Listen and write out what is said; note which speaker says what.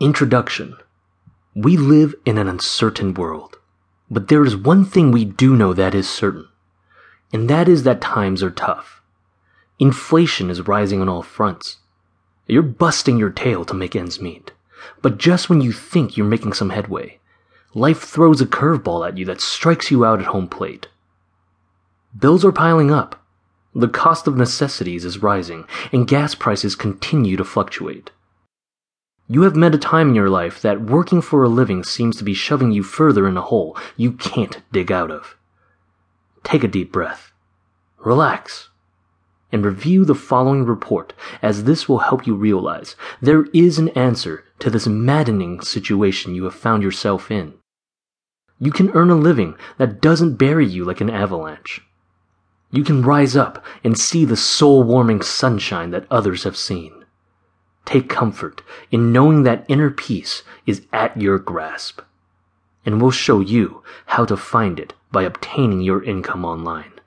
Speaker 1: Introduction We live in an uncertain world, but there is one thing we do know that is certain, and that is that times are tough. Inflation is rising on all fronts. You're busting your tail to make ends meet, but just when you think you're making some headway, life throws a curveball at you that strikes you out at home plate. Bills are piling up, the cost of necessities is rising, and gas prices continue to fluctuate. You have met a time in your life that working for a living seems to be shoving you further in a hole you can't dig out of. Take a deep breath, relax, and review the following report as this will help you realize there is an answer to this maddening situation you have found yourself in. You can earn a living that doesn't bury you like an avalanche. You can rise up and see the soul warming sunshine that others have seen. Take comfort in knowing that inner peace is at your grasp. And we'll show you how to find it by obtaining your income online.